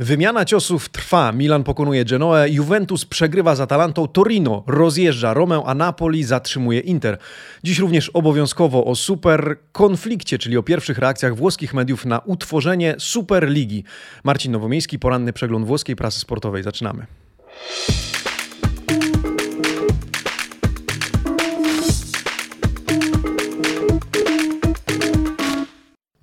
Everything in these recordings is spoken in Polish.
Wymiana ciosów trwa. Milan pokonuje Genoę, Juventus przegrywa z Atalantą, Torino rozjeżdża Romę, a Napoli zatrzymuje Inter. Dziś również obowiązkowo o super konflikcie, czyli o pierwszych reakcjach włoskich mediów na utworzenie Superligi. Marcin Nowomiejski, poranny przegląd włoskiej prasy sportowej. Zaczynamy.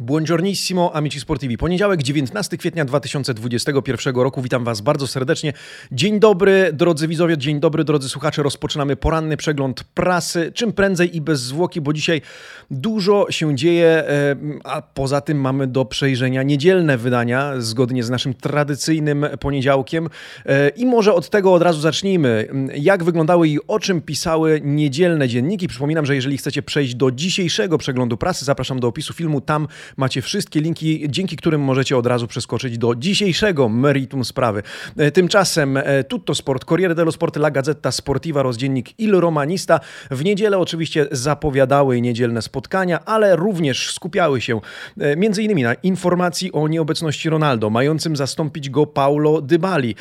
Buongiornissimo, amici sportivi. Poniedziałek, 19 kwietnia 2021 roku. Witam Was bardzo serdecznie. Dzień dobry, drodzy widzowie, dzień dobry, drodzy słuchacze. Rozpoczynamy poranny przegląd prasy. Czym prędzej i bez zwłoki, bo dzisiaj dużo się dzieje, a poza tym mamy do przejrzenia niedzielne wydania, zgodnie z naszym tradycyjnym poniedziałkiem. E, I może od tego od razu zacznijmy. Jak wyglądały i o czym pisały niedzielne dzienniki? Przypominam, że jeżeli chcecie przejść do dzisiejszego przeglądu prasy, zapraszam do opisu filmu. Tam macie wszystkie linki, dzięki którym możecie od razu przeskoczyć do dzisiejszego meritum sprawy. E, tymczasem e, Tutto Sport, Corriere dello Sport, La Gazzetta Sportiva oraz dziennik Il Romanista w niedzielę oczywiście zapowiadały niedzielne spotkania, ale również skupiały się e, innymi na informacji o nieobecności Ronaldo, mającym zastąpić go Paulo Dybali.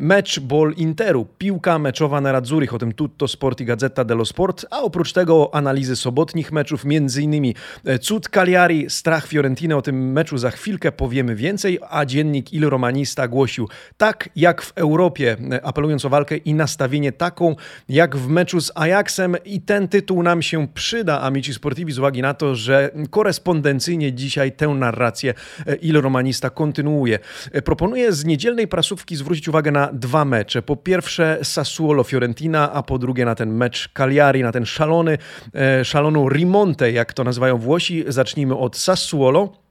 Mecz Ball Interu, piłka meczowa na Radzurich, o tym Tutto Sport i Gazzetta dello Sport, a oprócz tego analizy sobotnich meczów, innymi cud Cagliari, strach Fiorentinę. O tym meczu za chwilkę powiemy więcej, a dziennik Il Romanista głosił tak jak w Europie, apelując o walkę i nastawienie taką jak w meczu z Ajaxem i ten tytuł nam się przyda, amici sportivi, z uwagi na to, że korespondencyjnie dzisiaj tę narrację Il Romanista kontynuuje. Proponuję z niedzielnej prasówki zwrócić uwagę na dwa mecze. Po pierwsze Sassuolo-Fiorentina, a po drugie na ten mecz Cagliari, na ten szalony, e, szaloną rimonte, jak to nazywają Włosi. Zacznijmy od Sassuolo Sassuolo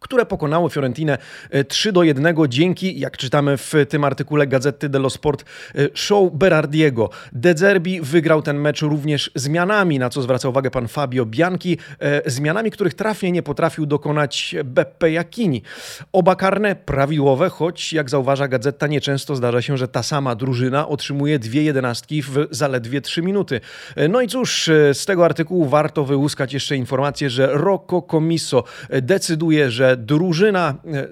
które pokonało Fiorentinę 3 e, do 1 dzięki, jak czytamy w tym artykule Gazety dello Sport, e, show Berardiego. De Zerbi wygrał ten mecz również zmianami, na co zwraca uwagę pan Fabio Bianchi, e, zmianami, których trafnie nie potrafił dokonać Beppe Jacchini. Oba karne prawidłowe, choć jak zauważa Gazeta, nieczęsto zdarza się, że ta sama drużyna otrzymuje dwie jedenastki w zaledwie 3 minuty. No i cóż, z tego artykułu warto wyłuskać jeszcze informację, że Rocco Comiso decyduje, że drużyna e,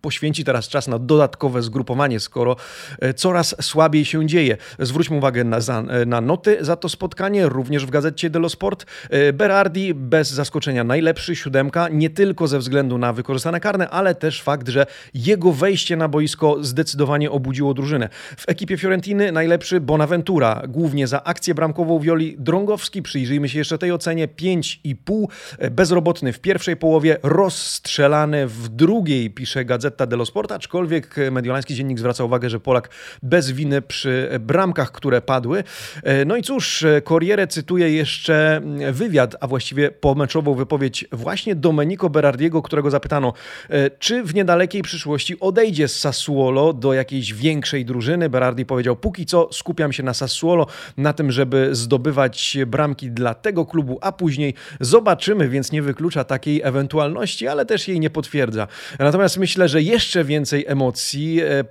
poświęci teraz czas na dodatkowe zgrupowanie, skoro e, coraz słabiej się dzieje. Zwróćmy uwagę na, e, na noty za to spotkanie, również w gazecie dello Sport. Berardi bez zaskoczenia najlepszy, siódemka, nie tylko ze względu na wykorzystane karne, ale też fakt, że jego wejście na boisko zdecydowanie obudziło drużynę. W ekipie Fiorentiny najlepszy Bonaventura, głównie za akcję bramkową Wioli Drągowski. Przyjrzyjmy się jeszcze tej ocenie, 5,5. Bezrobotny w pierwszej połowie, Ross strzelany w drugiej, pisze Gazeta dello Sport, aczkolwiek mediolański dziennik zwraca uwagę, że Polak bez winy przy bramkach, które padły. E, no i cóż, Corriere cytuje jeszcze wywiad, a właściwie pomeczową wypowiedź właśnie Domenico Berardiego, którego zapytano, e, czy w niedalekiej przyszłości odejdzie z Sassuolo do jakiejś większej drużyny. Berardi powiedział, póki co skupiam się na Sassuolo, na tym, żeby zdobywać bramki dla tego klubu, a później zobaczymy, więc nie wyklucza takiej ewentualności, ale też jej nie potwierdza. Natomiast myślę, że jeszcze więcej emocji e,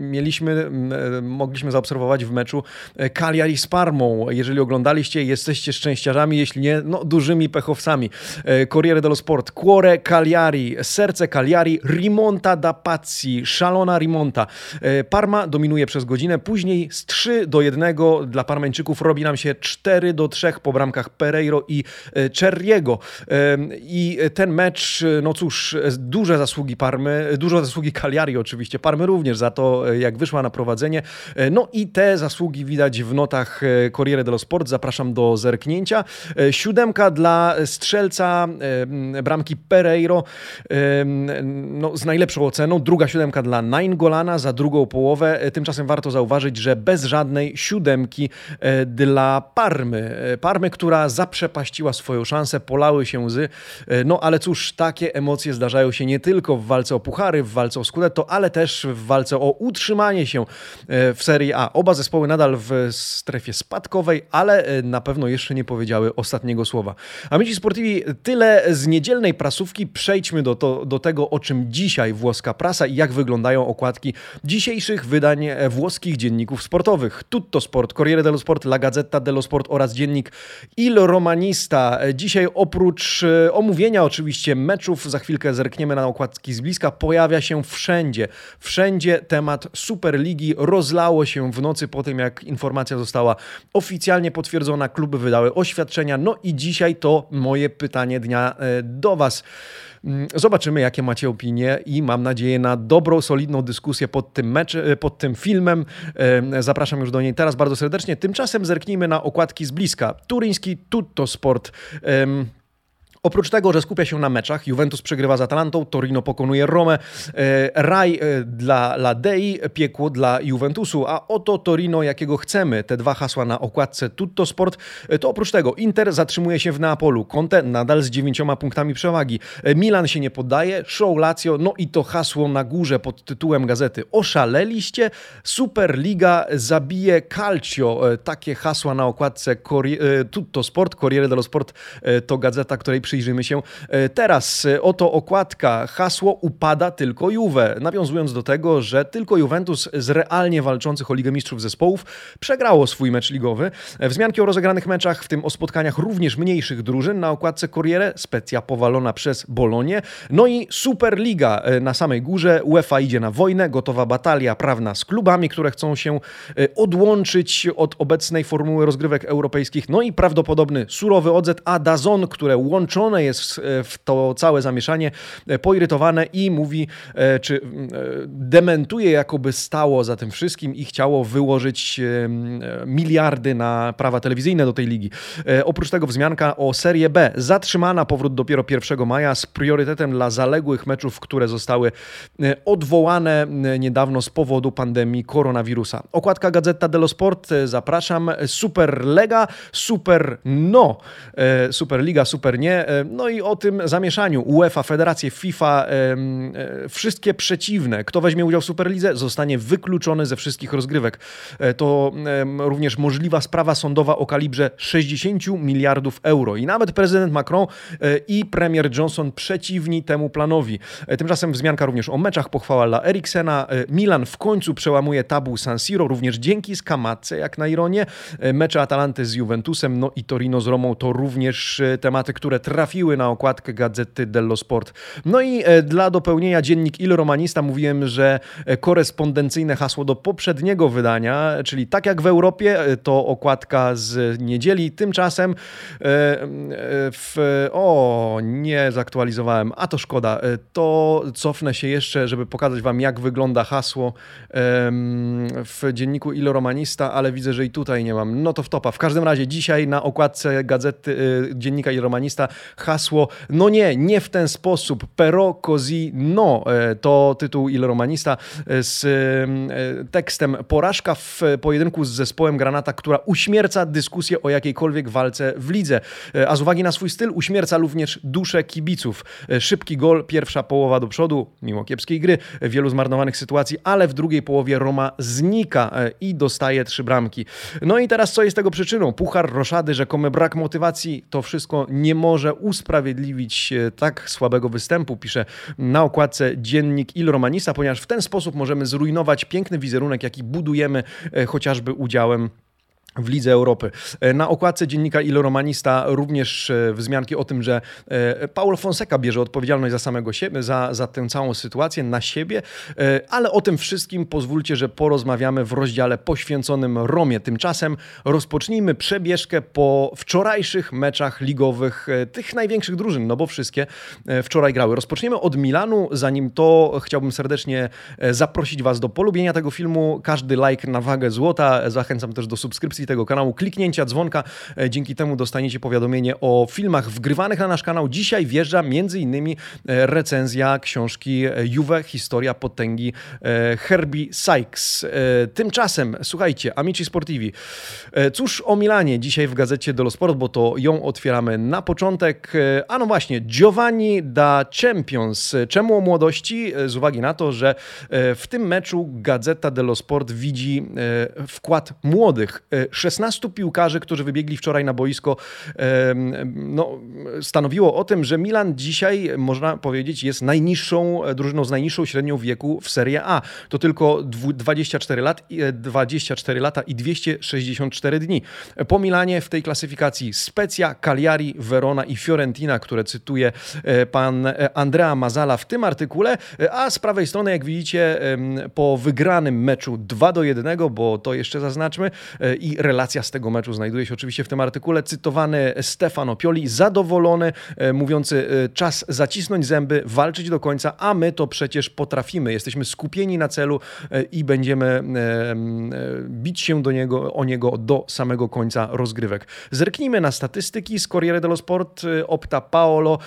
mieliśmy, e, mogliśmy zaobserwować w meczu e, Cagliari z Parmą. Jeżeli oglądaliście, jesteście szczęściarzami, jeśli nie, no dużymi pechowcami. Corriere dello Sport, Cuore Cagliari, serce Cagliari, rimonta da pazzi, szalona rimonta. Parma dominuje przez godzinę, później z 3 do 1 dla Parmeńczyków robi nam się 4 do 3 po bramkach Pereiro i Czerriego. I ten mecz, no cóż, duże zasługi Parmy, dużo zasługi Cagliari oczywiście, Parmy również za to, jak wyszła na prowadzenie. No i te zasługi widać w notach e, Corriere dello Sport. Zapraszam do zerknięcia. E, siódemka dla strzelca e, bramki Pereiro no, z najlepszą oceną. Druga siódemka dla Golana za drugą połowę. Tymczasem warto zauważyć, że bez żadnej siódemki dla Parmy. Parmy, która zaprzepaściła swoją szansę, polały się łzy. No ale cóż, takie emocje emocje zdarzają się nie tylko w walce o puchary, w walce o Scudetto, ale też w walce o utrzymanie się e, w Serii A. Oba zespoły nadal w strefie spadkowej, ale e, na pewno jeszcze nie powiedziały ostatniego słowa. Amici Sportivi, tyle z niedzielnej prasówki. Przejdźmy do, to, do tego, o czym dzisiaj włoska prasa i jak wyglądają okładki dzisiejszych wydań e, włoskich dzienników sportowych. Tutto Sport, Corriere dello Sport, La Gazzetta dello Sport oraz dziennik Il Romanista. Dzisiaj oprócz omówienia oczywiście meczów za chwilę chwilkę zerkniemy na okładki z bliska, pojawia się wszędzie. Wszędzie temat Superligi rozlało się w nocy po tym, jak informacja została oficjalnie potwierdzona, kluby wydały oświadczenia. No i dzisiaj to moje pytanie dnia e, do Was. Mm, zobaczymy, jakie macie opinie i mam nadzieję na dobrą, solidną dyskusję pod tym, mecz, e, pod tym filmem. E, zapraszam już do niej teraz bardzo serdecznie. Tymczasem zerknijmy na okładki z bliska. Turyński Tutto Sport. Oprócz tego, że skupia się na meczach, Juventus przegrywa z Atalantą, Torino pokonuje Romę, e, raj e, dla Ladei, piekło dla Juventusu, a oto Torino, jakiego chcemy. Te dwa hasła na okładce Tutto Sport. E, to oprócz tego Inter zatrzymuje się w Neapolu, Conte nadal z dziewięcioma punktami przewagi, Milan się nie poddaje, show Lazio, no i to hasło na górze pod tytułem gazety. Oszaleliście? Superliga zabije Calcio. Takie hasła na okładce Tutto Sport, Corriere dello Sport to gazeta, której przyjrzymy się e, teraz. E, oto okładka. Hasło upada tylko Juve. Nawiązując do tego, że tylko Juventus z realnie walczących o Ligę Mistrzów zespołów przegrało swój mecz ligowy. E, wzmianki o rozegranych meczach, w tym o spotkaniach również mniejszych drużyn na okładce Corriere. Specja powalona przez Bolonię. No i Superliga na samej górze. UEFA idzie na wojnę. Gotowa batalia prawna z klubami, które chcą się odłączyć od obecnej formuły rozgrywek europejskich. No i prawdopodobny surowy odzet, a Dazon, które łączą jest w to całe zamieszanie, e, poirytowane i mówi, e, czy e, dementuje, jakoby stało za tym wszystkim i chciało wyłożyć miliardy na prawa telewizyjne do tej ligi. Oprócz tego wzmianka o Serię B. Zatrzymana powrót dopiero 1 maja z priorytetem dla zaległych meczów, które zostały odwołane niedawno z powodu pandemii koronawirusa. Okładka Gazeta dello Sport. Zapraszam. Superlega, Super No. Superliga, Super Nie. E, no i o tym zamieszaniu UEFA, Federacje, FIFA, e, wszystkie przeciwne. Kto weźmie udział w Superlidze, zostanie wykluczony ze wszystkich rozgrywek. E, to również możliwa sprawa sądowa o kalibrze 60 miliardów euro. I nawet prezydent Macron i premier Johnson przeciwni temu planowi. Tymczasem wzmianka również o meczach, pochwała dla Eriksena. Milan w końcu przełamuje tabu San Siro, również dzięki Skamatce, jak na ironię. Mecze Atalanty z Juventusem, no i Torino z Romą to również tematy, które trafiają trafiły na okładkę gazety dello Sport. No i e, dla dopełnienia dziennik Il Romanista mówiłem, że e, korespondencyjne hasło do poprzedniego wydania, czyli tak jak w Europie, e, to okładka z niedzieli. Tymczasem w... O, nie zaktualizowałem, a to szkoda. To cofnę się jeszcze, żeby pokazać wam, jak wygląda hasło w dzienniku Il Romanista, ale widzę, że i tutaj nie mam. No to w topa. W każdym razie dzisiaj na okładce gazety dziennika Il Romanista hasło no nie, nie w ten sposób, pero così no, e, to tytuł Il Romanista e, z e, tekstem porażka w pojedynku z zespołem Granata, która uśmierca dyskusję o jakiejkolwiek walce w lidze, a z uwagi na swój styl uśmierca również duszę kibiców. Szybki gol, pierwsza połowa do przodu, mimo kiepskiej gry, wielu zmarnowanych sytuacji, ale w drugiej połowie Roma znika i dostaje trzy bramki. No i teraz co jest tego przyczyną? Puchar, roszady, rzekomy brak motywacji, to wszystko nie może usprawiedliwić tak słabego występu, pisze na okładce dziennik Il Romanista, ponieważ w ten sposób możemy zrujnować piękny wizerunek, jaki budujemy e, chociażby udziałem w Lidze Europy. E, na okładce dziennika Il Romanista również e, wzmianki o tym, że e, Paulo Fonseca bierze odpowiedzialność za samego siebie, za, za tę całą sytuację na siebie, ale o tym wszystkim pozwólcie, że porozmawiamy w rozdziale poświęconym Romie. Tymczasem rozpocznijmy przebieżkę po wczorajszych meczach ligowych tych największych drużyn, no bo wszystkie wczoraj grały. Rozpoczniemy od Milanu, zanim to chciałbym serdecznie zaprosić Was do polubienia tego filmu. Każdy like na wagę złota. Zachęcam też do subskrypcji subskrypcji tego kanału, kliknięcia dzwonka. E, dzięki temu dostaniecie powiadomienie o filmach wgrywanych na nasz kanał. Dzisiaj wjeżdża m.in. E, recenzja książki e, Juve, Historia Potęgi Herbie Sykes. Tymczasem, słuchajcie, Amici Sportivi. Cóż o Milanie dzisiaj w gazecie dello Sport, bo to ją otwieramy na początek. A no właśnie, Giovanni da Champions. Czemu o młodości? Z uwagi na to, że w tym meczu Gazeta dello Sport widzi wkład młodych 16 piłkarzy, którzy wybiegli wczoraj na boisko, no, stanowiło o tym, że Milan dzisiaj, można powiedzieć, jest najniższą drużyną z najniższą średnią wieku w Serie A. To tylko 24 lat, 24 lata i 264 dni. Po Milanie w tej klasyfikacji Specja, Cagliari, Verona i Fiorentina, które cytuje pan Andrea Mazala w tym artykule, a z prawej strony, jak widzicie, po wygranym meczu 2 do 1, bo to jeszcze zaznaczmy, e, i relacja z tego meczu znajduje się oczywiście w tym artykule, cytowany Stefano Pioli, zadowolony, e, mówiący e, czas zacisnąć zęby, walczyć do końca, a my to przecież potrafimy. Jesteśmy skupieni na celu i będziemy bić się do niego, o niego do samego końca rozgrywek. Zerknijmy na statystyki z Corriere dello Sport, Opta Paolo.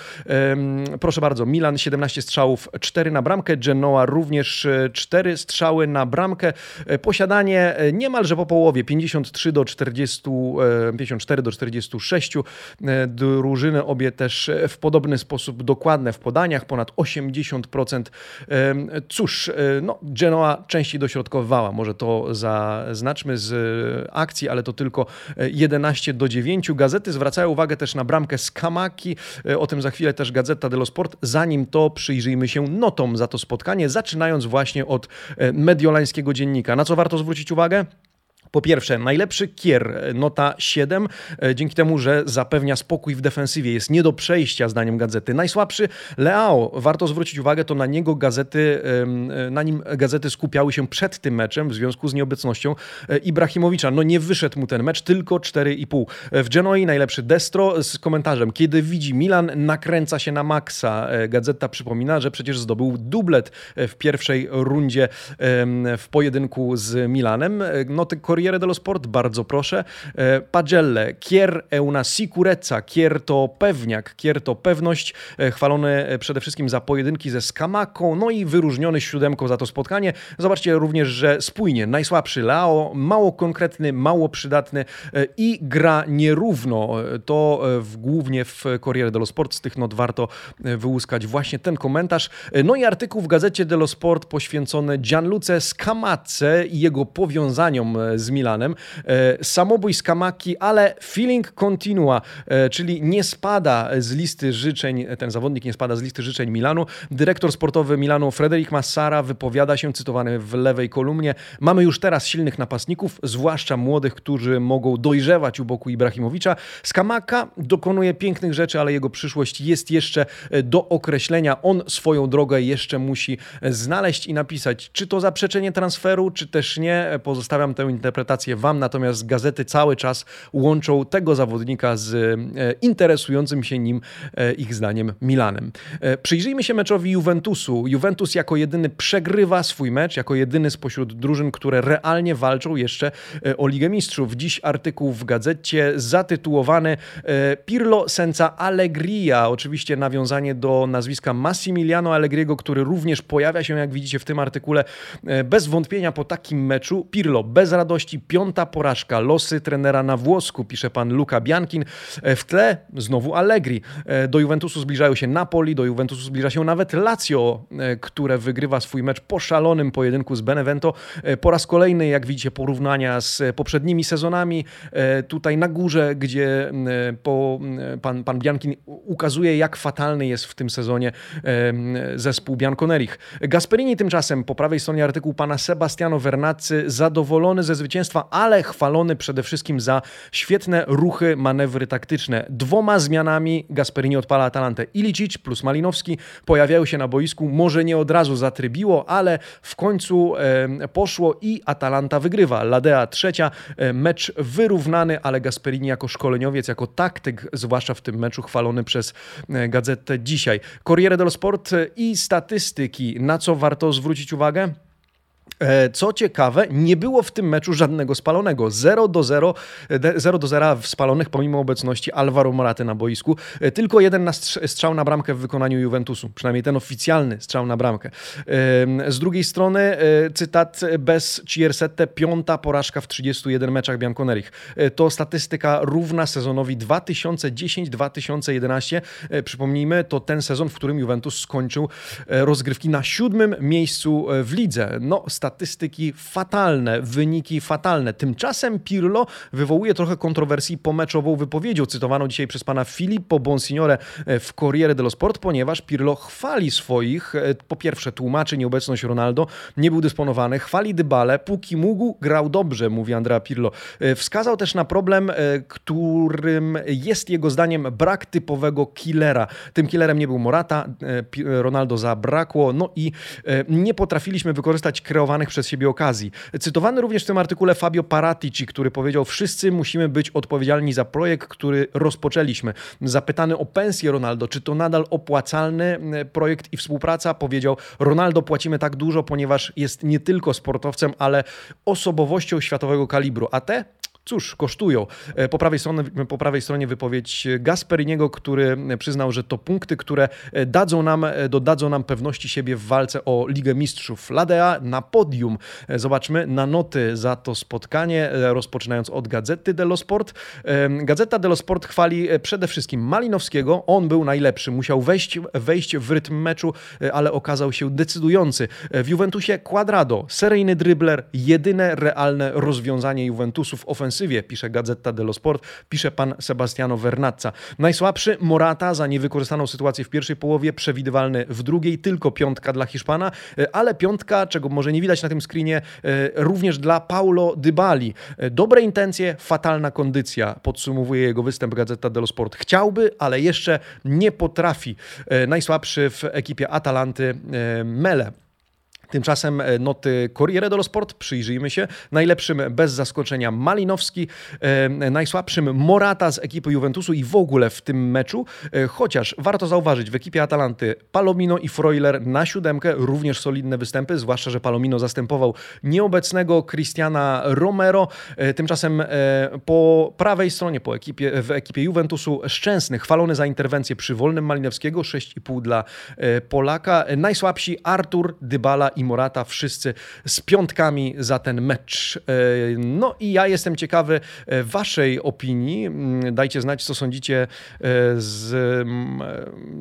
Proszę bardzo, Milan 17 strzałów, 4 na bramkę, Genoa również 4 strzały na bramkę. Posiadanie niemalże po połowie, 53 do 40, 54 do 46. Drużyny obie też w podobny sposób dokładne w podaniach, ponad 80%. Cóż, no, Genoa częściej dośrodkowała, może to zaznaczmy z akcji, ale to tylko 11 do 9. Gazety zwracają uwagę też na bramkę z Kamaki, o tym za chwilę też Gazeta dello Sport. Zanim to przyjrzyjmy się notom za to spotkanie, zaczynając właśnie od mediolańskiego dziennika. Na co warto zwrócić uwagę? Po pierwsze, najlepszy kier, nota 7, e, dzięki temu, że zapewnia spokój w defensywie, jest nie do przejścia zdaniem gazety. Najsłabszy Leao, warto zwrócić uwagę, to na niego gazety, e, na nim gazety skupiały się przed tym meczem w związku z nieobecnością e, Ibrahimowicza. No nie wyszedł mu ten mecz, tylko 4,5. W Genoi najlepszy Destro z komentarzem, kiedy widzi Milan, nakręca się na maksa. Gazeta przypomina, że przecież zdobył dublet w pierwszej rundzie w pojedynku z Milanem. Noty Corriere dello Sport, bardzo proszę. E, Pagelle, kier è una sicurezza, kier to pewniak, kier to pewność, e, chwalony e, przede wszystkim za pojedynki ze Skamaką, no i wyróżniony siódemką za to spotkanie. Zobaczcie również, że spójnie, najsłabszy Lao, mało konkretny, mało przydatny i gra nierówno. To w, głównie w Corriere dello Sport, z tych not warto wyłuskać właśnie ten komentarz. No i artykuł w gazecie dello Sport poświęcony Gianluce Scamacce i jego powiązaniom z Milanem. E, samobój z Kamaki, ale feeling continua, e, czyli nie spada z listy życzeń, ten zawodnik nie spada z listy życzeń Milanu. Dyrektor sportowy Milanu Frederic Massara wypowiada się, cytowany w lewej kolumnie. Mamy już teraz silnych napastników, zwłaszcza młodych, którzy mogą dojrzewać u boku Ibrahimowicza. Skamaka dokonuje pięknych rzeczy, ale jego przyszłość jest jeszcze e, do określenia. On swoją drogę jeszcze musi znaleźć i napisać. Czy to zaprzeczenie transferu, czy też nie, pozostawiam tę interpretację interpretację wam, natomiast gazety cały czas łączą tego zawodnika z e, interesującym się nim e, ich zdaniem Milanem. E, przyjrzyjmy się meczowi Juventusu. Juventus jako jedyny przegrywa swój mecz, jako jedyny spośród drużyn, które realnie walczą jeszcze o Ligę Mistrzów. Dziś artykuł w gazecie zatytułowany Pirlo senza allegria. Oczywiście nawiązanie do nazwiska Massimiliano Allegriego, który również pojawia się, jak widzicie w tym artykule, bez wątpienia po takim meczu. Pirlo bez radości, piąta porażka, losy trenera na włosku, pisze pan Luca Biankin. E, w tle znowu Allegri. E, do Juventusu zbliżają się Napoli, do Juventusu zbliża się nawet Lazio, e, które wygrywa swój mecz po szalonym pojedynku z Benevento. Po raz kolejny, jak widzicie, porównania z poprzednimi sezonami. Tutaj na górze, gdzie po, pan, pan Biankin ukazuje, jak fatalny jest w tym sezonie zespół Bianconerich. Gasperini tymczasem, po prawej stronie artykuł pana Sebastiano Vernazzi, zadowolony ze zwycięstwa zwycięstwa, ale chwalony przede wszystkim za świetne ruchy, manewry taktyczne. Dwoma zmianami Gasperini odpala Atalantę. Ilicic plus Malinowski pojawiają się na boisku. Może nie od razu zatrybiło, ale w końcu e, poszło i Atalanta wygrywa. Ladea trzecia, e, mecz wyrównany, ale Gasperini jako szkoleniowiec, jako taktyk, zwłaszcza w tym meczu chwalony przez e, gazetę dzisiaj. Corriere dello Sport i statystyki. Na co warto zwrócić uwagę? E, co ciekawe, nie było w tym meczu żadnego spalonego. 0 do 0, 0 do 0 w spalonych pomimo obecności Alvaro Moraty na boisku. E, tylko jeden strzał na bramkę w wykonaniu Juventusu, przynajmniej ten oficjalny strzał na bramkę. Z drugiej strony e, cytat bez Ciersette, piąta porażka w 31 meczach Bianconerich. To statystyka równa sezonowi 2010-2011. Przypomnijmy, to ten sezon, w którym Juventus skończył rozgrywki na siódmym miejscu w lidze. No, statystyki fatalne, wyniki fatalne. Tymczasem Pirlo wywołuje trochę kontrowersji pomeczową wypowiedzią, cytowaną dzisiaj przez pana Filippo Bonsignore w Corriere dello Sport, ponieważ Pirlo chwali swoich, e, po pierwsze tłumaczy nieobecność Ronaldo, nie był dysponowany, chwali Dybale, póki mógł, grał dobrze, mówi Andrea Pirlo. E, wskazał też na problem, e, którym jest jego zdaniem brak typowego killera. Tym killerem nie był Morata, Ronaldo zabrakło, no i nie potrafiliśmy wykorzystać kreowanych przez siebie okazji. Cytowany również w tym artykule Fabio Paratici, który powiedział, wszyscy musimy być odpowiedzialni za projekt, który rozpoczęliśmy. Zapytany o pensję Ronaldo, czy to nadal opłacalny projekt i współpraca, powiedział, Ronaldo płacimy tak dużo, ponieważ jest nie tylko sportowcem, ale osobowością światowego kalibru, a te cóż, kosztują. E, po prawej, stronie, po prawej stronie wypowiedź Gasperiniego, który przyznał, że to punkty, które e, dadzą nam, e, dodadzą nam pewności siebie w walce o Ligę Mistrzów. Ladea na podium. Zobaczmy na noty za to spotkanie, rozpoczynając od Gazety dello Sport. Gazeta dello Sport chwali przede wszystkim Malinowskiego. On był najlepszy. Musiał wejść, wejść w rytm meczu, ale okazał się decydujący. W Juventusie Quadrado, seryjny dribler, jedyne realne rozwiązanie Juventusu w pisze Gazeta dello Sport, pisze pan Sebastiano Vernazza. Najsłabszy Morata za niewykorzystaną sytuację w pierwszej połowie, przewidywalny w drugiej, tylko piątka dla Hiszpana, e, ale piątka, czego może nie widać na tym screenie, e, również dla Paulo Dybali. E, dobre intencje, fatalna kondycja, podsumowuje jego występ Gazeta dello Sport. Chciałby, ale jeszcze nie potrafi. Najsłabszy w ekipie Atalanty Mele. Tymczasem e, noty Corriere dello Sport, przyjrzyjmy się. Najlepszym bez zaskoczenia Malinowski, e, najsłabszym Morata z ekipy Juventusu i w ogóle w tym meczu. E, chociaż warto zauważyć, w ekipie Atalanty Palomino i Freuler na siódemkę, również solidne występy, zwłaszcza, że Palomino zastępował nieobecnego Cristiana Romero. Tymczasem po prawej stronie, po ekipie, w ekipie Juventusu Szczęsny, chwalony za interwencję przy wolnym Malinowskiego, 6,5 dla Polaka. Najsłabsi Artur, Dybala i Morata, wszyscy z piątkami za ten mecz. E, no i ja jestem ciekawy e, Waszej opinii. Mm, dajcie znać, co sądzicie e, z, mm,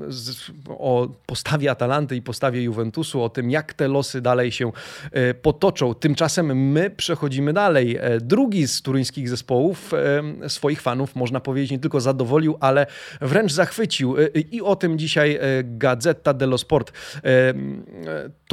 z, o postawie Atalanty i postawie Juventusu, o tym, jak te losy dalej się potoczą. Tymczasem my przechodzimy dalej. Drugi z turyńskich zespołów swoich fanów, można powiedzieć, nie tylko zadowolił, ale wręcz zachwycił. I o tym dzisiaj Gazeta dello Sport.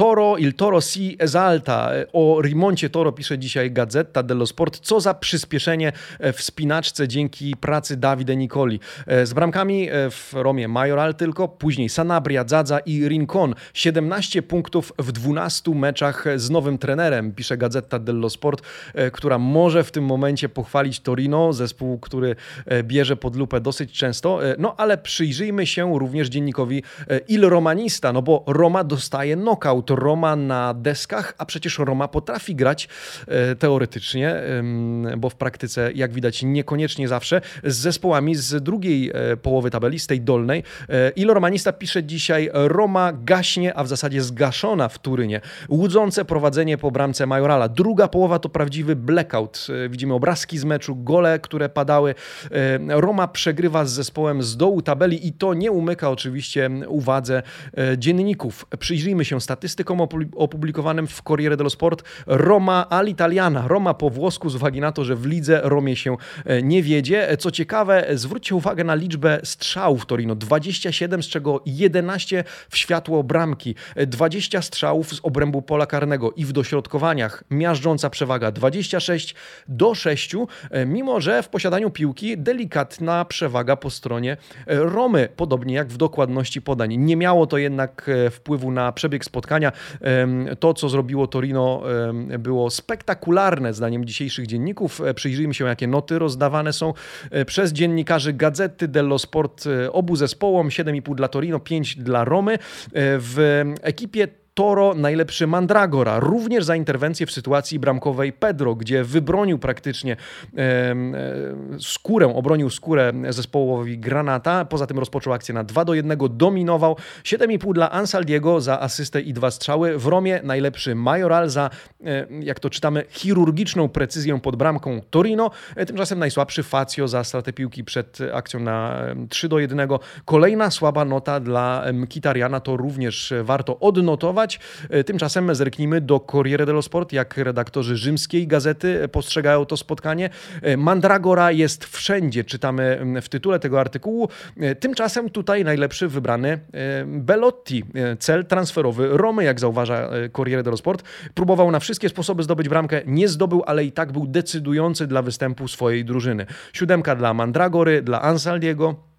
Toro il Toro si esalta. O remoncie Toro pisze dzisiaj Gazeta dello Sport. Co za przyspieszenie w spinaczce dzięki pracy Davide Nicoli. E, z bramkami e, w Romie Majoral tylko, później Sanabria, Zadza i Rincon. 17 punktów w 12 meczach z nowym trenerem, pisze Gazeta dello Sport, e, która może w tym momencie pochwalić Torino, zespół, który bierze pod lupę dosyć często. No ale przyjrzyjmy się również dziennikowi Il Romanista, no bo Roma dostaje knockout. Roma na deskach, a przecież Roma potrafi grać e, teoretycznie, bo w praktyce, jak widać, niekoniecznie zawsze, z zespołami z drugiej e, połowy tabeli, z tej dolnej. E, Ilo Romanista pisze dzisiaj, Roma gaśnie, a w zasadzie zgaszona w Turynie. Łudzące prowadzenie po bramce Majorala. Druga połowa to prawdziwy blackout. Widzimy obrazki z meczu, gole, które padały. Roma przegrywa z zespołem z dołu tabeli i to nie umyka oczywiście uwadze dzienników. Przyjrzyjmy się statystykom opublikowanym w Corriere dello Sport Roma all'Italiana, Roma po włosku z uwagi na to, że w lidze Romie się e, nie wiedzie. E, co ciekawe, zwróćcie uwagę na liczbę strzałów Torino, 27, z czego 11 w światło bramki, 20 e, strzałów z obrębu pola karnego i w dośrodkowaniach miażdżąca przewaga 26 do 6, mimo że w posiadaniu piłki delikatna przewaga po stronie Romy, podobnie jak w dokładności podań. Nie miało to jednak wpływu na przebieg spotkania. To, co zrobiło Torino, było spektakularne, zdaniem dzisiejszych dzienników. E, przyjrzyjmy się, jakie noty rozdawane są e, przez dziennikarzy Gazety dello Sport e, obu zespołom. 7,5 dla Torino, 5 dla Romy. W ekipie Toro najlepszy Mandragora, również za interwencję w sytuacji bramkowej Pedro, gdzie wybronił praktycznie e, skórę, obronił skórę zespołowi Granata. Poza tym rozpoczął akcję na 2 do 1, dominował. 7,5 dla Ansaldiego za asystę i dwa strzały. W Romie najlepszy Majoral za, e, jak to czytamy, chirurgiczną precyzję pod bramką Torino. E, tymczasem najsłabszy Facio za stratę piłki przed akcją na 3 do 1. Kolejna słaba nota dla Mkitariana, to również warto odnotować. Komentować. Tymczasem zerknijmy do Corriere dello Sport, jak redaktorzy rzymskiej gazety postrzegają to spotkanie. Mandragora jest wszędzie, czytamy w tytule tego artykułu. Tymczasem tutaj najlepszy wybrany Belotti, cel transferowy Romy, jak zauważa Corriere dello Sport. Próbował na wszystkie sposoby zdobyć bramkę, nie zdobył, ale i tak był decydujący dla występu swojej drużyny. Siódemka dla Mandragory, dla Ansaldiego.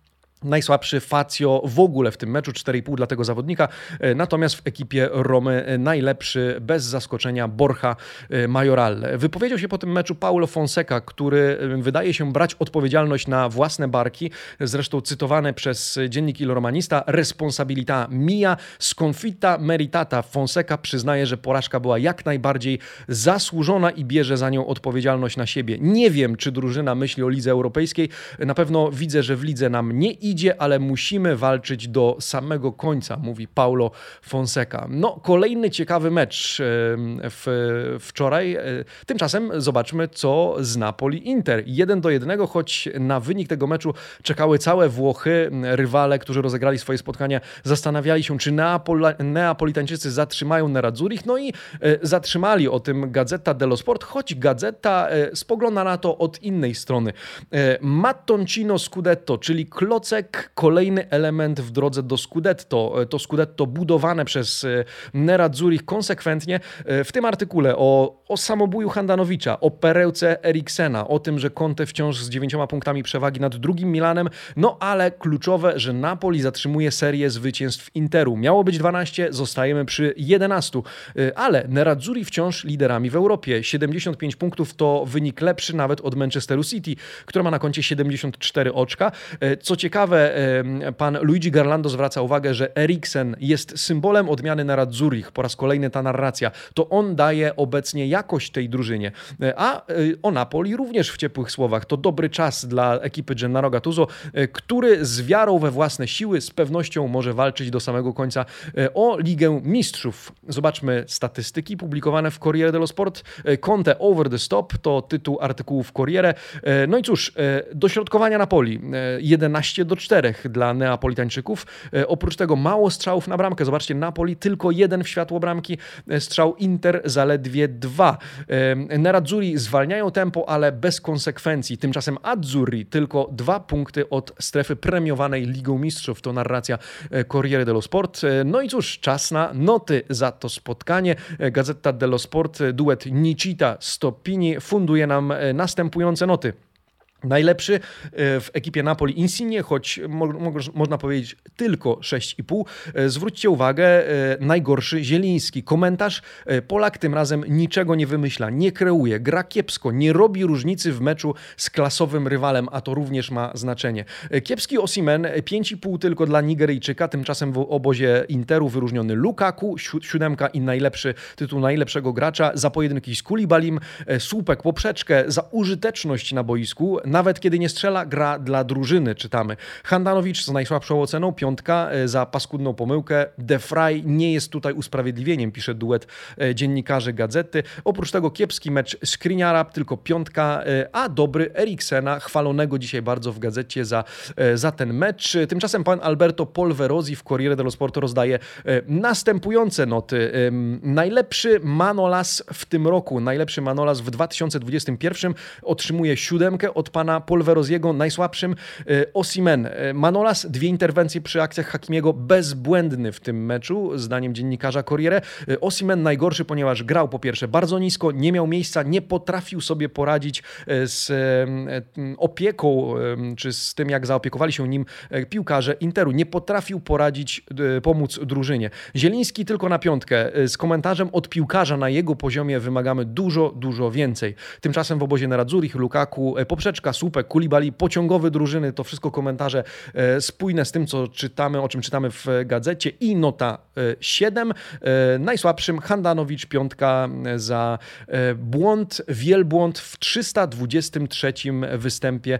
Najsłabszy Facio w ogóle w tym meczu, 4,5 dla tego zawodnika. E, natomiast w ekipie Romy e, najlepszy, bez zaskoczenia, Borja e, Majoral. Wypowiedział się po tym meczu Paulo Fonseca, który wydaje się brać odpowiedzialność na własne barki. Zresztą cytowane przez dziennik Il Romanista, responsabilità mia, sconfitta meritata. Fonseca przyznaje, że porażka była jak najbardziej zasłużona i bierze za nią odpowiedzialność na siebie. Nie wiem, czy drużyna myśli o lidze europejskiej. Na pewno widzę, że w lidze nam nie idzie idzie, ale musimy walczyć do samego końca, mówi Paulo Fonseca. No, kolejny ciekawy mecz w, wczoraj. E, tymczasem zobaczmy, co z Napoli Inter. 1 do 1, choć na wynik tego meczu czekały całe Włochy. Rywale, którzy rozegrali swoje spotkania, zastanawiali się, czy Neapol Neapolitańczycy zatrzymają Nerazzurich. No i e, zatrzymali o tym Gazeta dello Sport, choć Gazeta e, spogląda na to od innej strony. Mattoncino Scudetto, czyli klocek kolejny element w drodze do Scudetto. To Scudetto budowane przez e, Nerazzurich konsekwentnie. E, w tym artykule o, o samobuju Handanowicza, o perełce Eriksena, o tym, że Conte wciąż z dziewięcioma punktami przewagi nad drugim Milanem, no ale kluczowe, że Napoli zatrzymuje serię zwycięstw Interu. Miało być 12, zostajemy przy 11, e, ale Nerazzurri wciąż liderami w Europie. 75 punktów to wynik lepszy nawet od Manchesteru City, która ma na koncie 74 oczka. Co ciekawe, pan Luigi Garlando zwraca uwagę, że Eriksen jest symbolem odmiany na Radzurich. Po raz kolejny ta narracja. To on daje obecnie jakość tej drużynie. E, a e, o Napoli również w ciepłych słowach. To dobry czas dla ekipy Gennaro Gattuso, e, który z wiarą we własne siły z pewnością może walczyć do samego końca o Ligę Mistrzów. Zobaczmy statystyki publikowane w Corriere dello Sport. Conte Over the Stop to tytuł artykułu w Corriere. No i cóż, dośrodkowania Napoli 11 do 4 dla Neapolitańczyków. E, oprócz tego mało strzałów na bramkę. Zobaczcie, Napoli tylko jeden w światło bramki, e, strzał Inter zaledwie dwa. E, Nerazzurri zwalniają tempo, ale bez konsekwencji. Tymczasem Azzurri tylko dwa punkty od strefy premiowanej Ligą Mistrzów. To narracja Corriere dello Sport. No i cóż, czas na noty za to spotkanie. Gazeta dello Sport, duet Nicita Stopini funduje nam następujące noty. Najlepszy e, w ekipie Napoli Insigne, choć mo można powiedzieć tylko 6,5. E, zwróćcie uwagę, e, najgorszy Zieliński. Komentarz, Polak tym razem niczego nie wymyśla, nie kreuje, gra kiepsko, nie robi różnicy w meczu z klasowym rywalem, a to również ma znaczenie. Kiepski Osimen, 5,5 tylko dla Nigeryjczyka, tymczasem w obozie Interu wyróżniony Lukaku, siódemka i najlepszy tytuł najlepszego gracza, za pojedynki z Kulibalim, słupek, poprzeczkę, za użyteczność na boisku, nawet kiedy nie strzela, gra dla drużyny, czytamy. Handanowicz z najsłabszą oceną, piątka e, za paskudną pomyłkę. De Frey nie jest tutaj usprawiedliwieniem, pisze duet e, dziennikarzy gazety. Oprócz tego kiepski mecz Skriniara, tylko piątka, e, a dobry Eriksena, chwalonego dzisiaj bardzo w gazecie za, za ten mecz. Tymczasem pan Alberto Polverosi w Corriere dello Sport rozdaje następujące noty. Najlepszy Manolas w tym roku, najlepszy Manolas w 2021 otrzymuje siódemkę od pana pana Polveroziego, najsłabszym e, Osimen. E, Manolas, dwie interwencje przy akcjach Hakimiego, bezbłędny w tym meczu, zdaniem dziennikarza Corriere. E, Osimen najgorszy, ponieważ grał po pierwsze bardzo nisko, nie miał miejsca, nie potrafił sobie poradzić z opieką, czy z tym, jak zaopiekowali się nim piłkarze Interu. Nie potrafił poradzić, pomóc drużynie. Zieliński tylko na piątkę. Z komentarzem od piłkarza na jego poziomie wymagamy dużo, dużo więcej. Tymczasem w obozie Nerazzurich, Lukaku, poprzeczka Słupek, Kulibali, pociągowe drużyny, to wszystko komentarze e, spójne z tym, co czytamy, o czym czytamy w gazecie i nota 7. E, najsłabszym Handanowicz, piątka za e, błąd, wielbłąd w 323 występie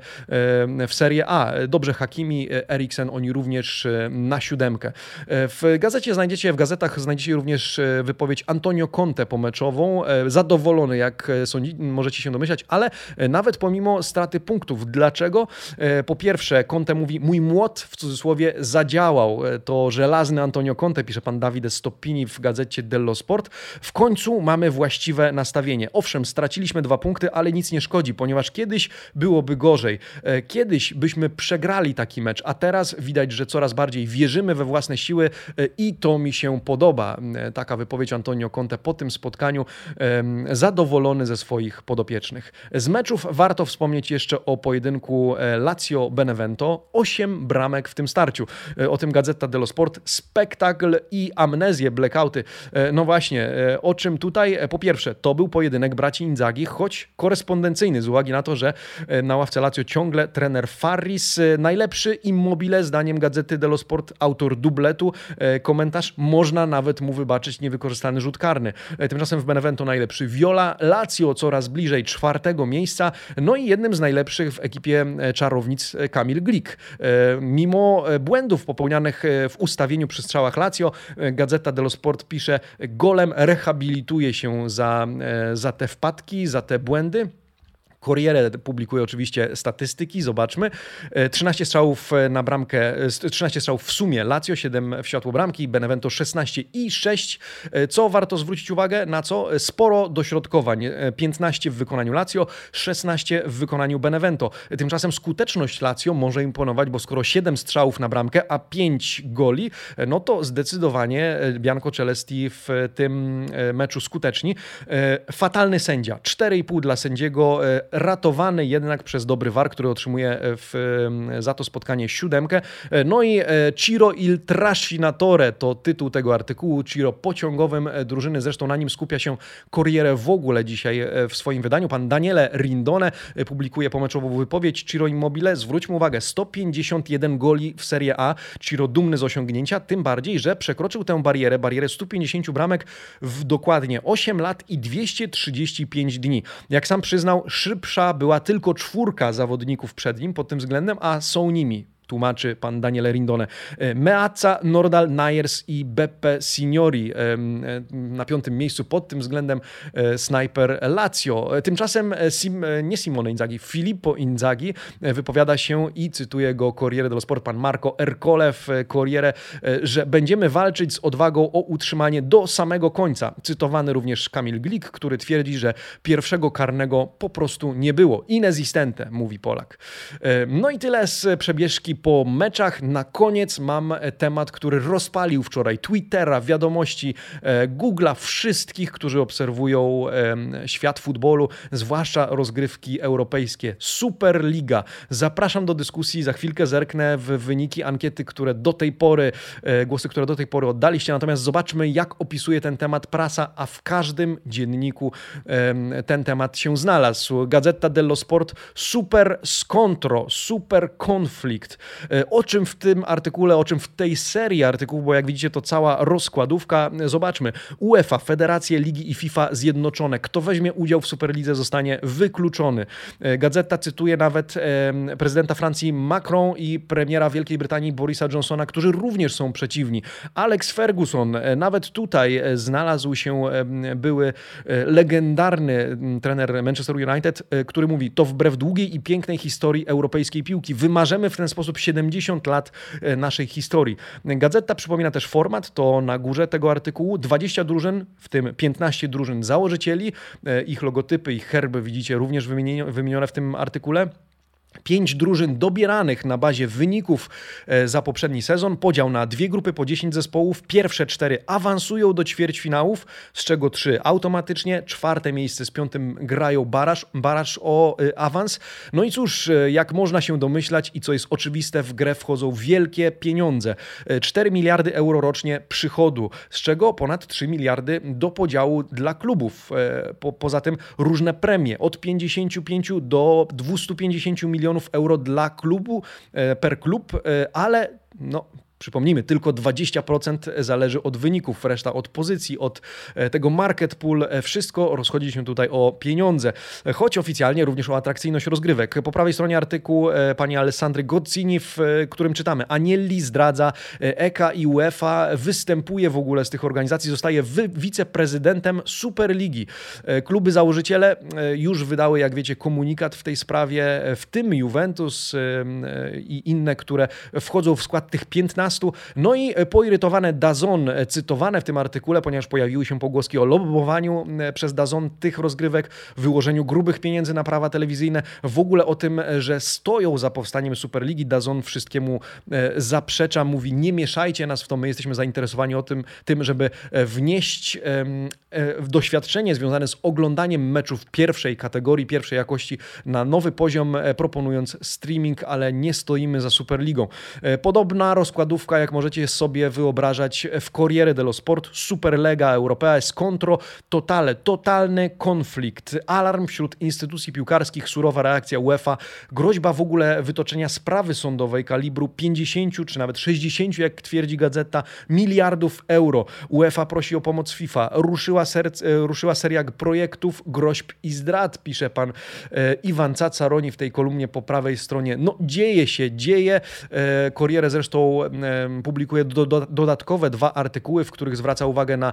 w Serie A. Dobrze Hakimi, Eriksen, oni również na siódemkę. W gazecie znajdziecie, w gazetach znajdziecie również wypowiedź Antonio Conte pomeczową. Zadowolony, jak sądzi, możecie się domyślać, ale nawet pomimo straty punktów. Dlaczego? Po pierwsze, Conte mówi, mój młot w cudzysłowie zadziałał. To żelazny Antonio Conte, pisze pan Dawid Stoppini w gazecie Dello Sport. W końcu mamy właściwe nastawienie. Owszem, straciliśmy dwa punkty, ale nic nie szkodzi, ponieważ kiedyś byłoby gorzej. Kiedyś byśmy przegrali taki mecz, a teraz widać, że coraz bardziej wierzymy we własne siły i to mi się podoba. Taka wypowiedź Antonio Conte po tym spotkaniu. Zadowolony ze swoich podopiecznych. Z meczów warto wspomnieć jeszcze o pojedynku e, Lazio-Benevento. Osiem bramek w tym starciu. E, o tym Gazeta dello Sport. Spektakl i amnezję, blackouty. E, no właśnie, o czym tutaj? Po pierwsze, to był pojedynek braci Inzaghi, choć korespondencyjny z uwagi na to, że na ławce Lazio ciągle trener Farris. Najlepszy immobile, zdaniem Gazety dello Sport, autor dubletu. Komentarz, można nawet mu wybaczyć niewykorzystany rzut karny. Tymczasem w Benevento najlepszy Viola, Lazio coraz bliżej czwartego miejsca, no i jednym z najlepszych w ekipie e, czarownic e, Kamil Glik. E, mimo błędów popełnianych w ustawieniu przy strzałach Lazio, Gazeta dello Sport pisze, golem rehabilituje się za, za te wpadki, za te błędy. Corriere publikuje oczywiście statystyki, zobaczmy. 13 strzałów na bramkę, 13 strzałów w sumie, Lazio 7 w światło bramki, Benevento 16 i 6. Co warto zwrócić uwagę? Na co? Sporo dośrodkowań. 15 w wykonaniu Lazio, 16 w wykonaniu Benevento. Tymczasem skuteczność Lazio może imponować, bo skoro 7 strzałów na bramkę, a 5 goli, no to zdecydowanie Bianco Celesti w tym meczu skuteczni. Fatalny sędzia. 4,5 dla sędziego ratowany jednak przez dobry war, który otrzymuje w, za to spotkanie siódemkę. No i e, Ciro il Trascinatore to tytuł tego artykułu, Ciro pociągowym e, drużyny, zresztą na nim skupia się Corriere w ogóle dzisiaj e, w swoim wydaniu. Pan Daniele Rindone publikuje pomeczową wypowiedź Ciro Immobile. Zwróćmy uwagę, 151 goli w Serie A. Ciro dumny z osiągnięcia, tym bardziej, że przekroczył tę barierę, barierę 150 bramek w dokładnie 8 lat i 235 dni. Jak sam przyznał, szyb była tylko czwórka zawodników przed nim pod tym względem, a są nimi tłumaczy pan Daniele Rindone. E, Meazza, Nordal, Nyers i Beppe Signori e, e, na piątym miejscu pod tym względem snajper Lazio. Tymczasem Sim, nie Simone Inzaghi, Filippo Inzaghi wypowiada się i cytuje go Corriere dello Sport, pan Marco Ercole w Corriere, że będziemy walczyć z odwagą o utrzymanie do samego końca. Cytowany również Kamil Glik, który twierdzi, że pierwszego karnego po prostu nie było. Inesistente, mówi Polak. No i tyle z przebieżki po meczach. Na koniec mam e, temat, który rozpalił wczoraj Twittera, wiadomości, e, Google'a, wszystkich, którzy obserwują świat futbolu, zwłaszcza rozgrywki europejskie. Superliga. Zapraszam do dyskusji, za chwilkę zerknę w wyniki ankiety, które do tej pory, e, głosy, które do tej pory oddaliście. Natomiast zobaczmy, jak opisuje ten temat prasa, a w każdym dzienniku ten temat się znalazł. Gazeta dello Sport, super skontro, super konflikt. E, o czym w tym artykule, o czym w tej serii artykułów, bo jak widzicie to cała rozkładówka. Zobaczmy. UEFA, Federacje Ligi i FIFA zjednoczone. Kto weźmie udział w Superlidze zostanie wykluczony. E, gazeta cytuje nawet prezydenta Francji Macron i premiera Wielkiej Brytanii Borisa Johnsona, którzy również są przeciwni. Alex Ferguson, e, nawet tutaj znalazł się były legendarny trener Manchester United, który mówi, to wbrew długiej i pięknej historii europejskiej piłki wymarzymy w ten sposób 70 lat e, naszej historii. Gazeta przypomina też format, to na górze tego artykułu 20 drużyn, w tym 15 drużyn założycieli, e, ich logotypy, ich herby widzicie również wymienione w tym artykule. Pięć drużyn dobieranych na bazie wyników e, za poprzedni sezon, podział na dwie grupy po 10 zespołów. Pierwsze cztery awansują do ćwierćfinałów, z czego trzy automatycznie. Czwarte miejsce z piątym grają baraż, baraż o e, awans. No i cóż, e, jak można się domyślać i co jest oczywiste, w grę wchodzą wielkie pieniądze. 4 miliardy euro rocznie przychodu, z czego ponad 3 miliardy do podziału dla klubów. Po, poza tym różne premie od 55 do 250 milionów milionów euro dla klubu, e, per klub, e, ale no, Przypomnijmy, tylko 20% zależy od wyników, reszta od pozycji, od tego market pool. Wszystko rozchodzi się tutaj o pieniądze, choć oficjalnie również o atrakcyjność rozgrywek. Po prawej stronie artykuł pani Alessandry Gozzini, w którym czytamy: Anielli zdradza, EKA i UEFA występuje w ogóle z tych organizacji, zostaje wiceprezydentem Superligi. Kluby założyciele już wydały, jak wiecie, komunikat w tej sprawie, w tym Juventus i inne, które wchodzą w skład tych 15. No i poirytowane Dazon, cytowane w tym artykule, ponieważ pojawiły się pogłoski o lobbowaniu przez Dazon tych rozgrywek, wyłożeniu grubych pieniędzy na prawa telewizyjne, w ogóle o tym, że stoją za powstaniem Superligi. Dazon wszystkiemu e, zaprzecza, mówi nie mieszajcie nas w to, my jesteśmy zainteresowani o tym, tym żeby wnieść e, doświadczenie związane z oglądaniem meczów pierwszej kategorii, pierwszej jakości na nowy poziom, e, proponując streaming, ale nie stoimy za Superligą. Podobna rozkładówka, jak możecie sobie wyobrażać w Corriere dello Sport, Superlega Europea jest kontro totale, totalny konflikt, alarm wśród instytucji piłkarskich, surowa reakcja UEFA, groźba w ogóle wytoczenia sprawy sądowej kalibru 50 czy nawet 60, jak twierdzi gazeta, miliardów euro. UEFA prosi o pomoc FIFA, ruszyła, serc, e, ruszyła seria projektów, groźb i zdrad, pisze pan e, Iwan Cacaroni w tej kolumnie po prawej stronie. No dzieje się, dzieje. E, Corriere zresztą publikuje do, do, dodatkowe dwa artykuły, w których zwraca uwagę na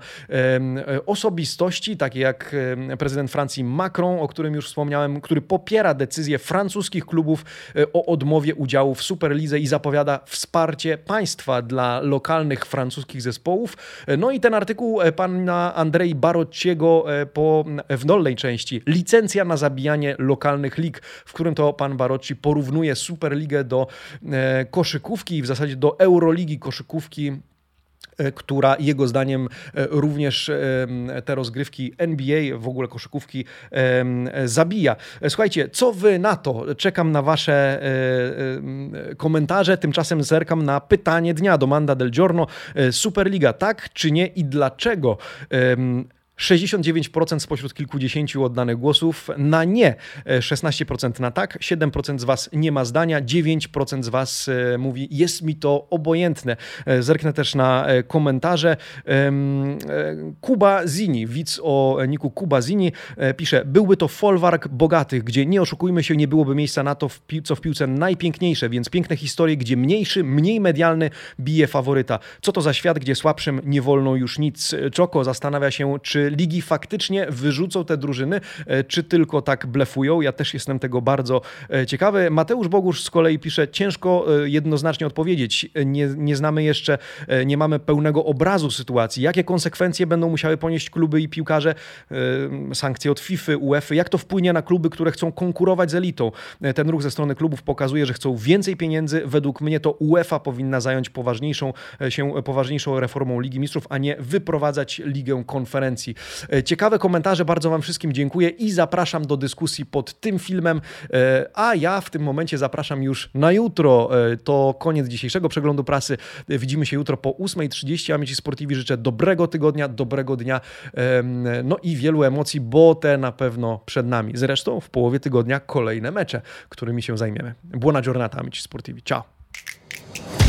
osobistości, takie jak prezydent Francji Macron, o którym już wspomniałem, który popiera decyzję francuskich klubów o odmowie udziału w Superlidze i zapowiada wsparcie państwa dla lokalnych francuskich zespołów. No i ten artykuł pana Andrei Barociego po, w dolnej części licencja na zabijanie lokalnych lig, w którym to pan Barocci porównuje Superligę do koszykówki i w zasadzie do Euroligi koszykówki E, która jego zdaniem e, również e, te rozgrywki NBA, w ogóle koszykówki zabija. Słuchajcie, co wy na to? Czekam na wasze komentarze, tymczasem zerkam na pytanie dnia. Domanda del giorno. Superliga tak czy nie i dlaczego? 69% spośród kilkudziesięciu oddanych głosów na nie, 16% na tak, 7% z Was nie ma zdania, 9% z Was e, mówi jest mi to obojętne. E, zerknę też na e, komentarze. Kuba Zini, widz o niku Kuba Zini pisze, byłby to folwark bogatych, gdzie nie oszukujmy się, nie byłoby miejsca na to, co w piłce najpiękniejsze, więc piękne historie, gdzie mniejszy, mniej medialny bije faworyta. Co to za świat, gdzie słabszym nie wolno już nic. Czoko zastanawia się, czy ligi faktycznie wyrzucą te drużyny, e, czy tylko tak blefują. Ja też jestem tego bardzo e, ciekawy. Mateusz Bogusz z kolei pisze, ciężko e, jednoznacznie odpowiedzieć. Nie, nie znamy jeszcze, nie mamy pełnego obrazu sytuacji. Jakie konsekwencje będą musiały ponieść kluby i piłkarze, sankcje od FIFA, UEFA, jak to wpłynie na kluby, które chcą konkurować z elitą. Ten ruch ze strony klubów pokazuje, że chcą więcej pieniędzy. Według mnie to UEFA powinna zająć poważniejszą się poważniejszą reformą Ligi Mistrzów, a nie wyprowadzać Ligę Konferencji. E, ciekawe komentarze, bardzo Wam wszystkim dziękuję i zapraszam do dyskusji pod tym filmem. E, a ja w tym momencie zapraszam już na jutro. E, to koniec dzisiejszego przeglądu prasy. Widzimy się jutro po 8.30. Amici Sportivi życzę dobrego tygodnia, dobrego dnia, no i wielu emocji, bo te na pewno przed nami. Zresztą w połowie tygodnia kolejne mecze, którymi się zajmiemy. Buona giornata, Amici Sportivi. Ciao!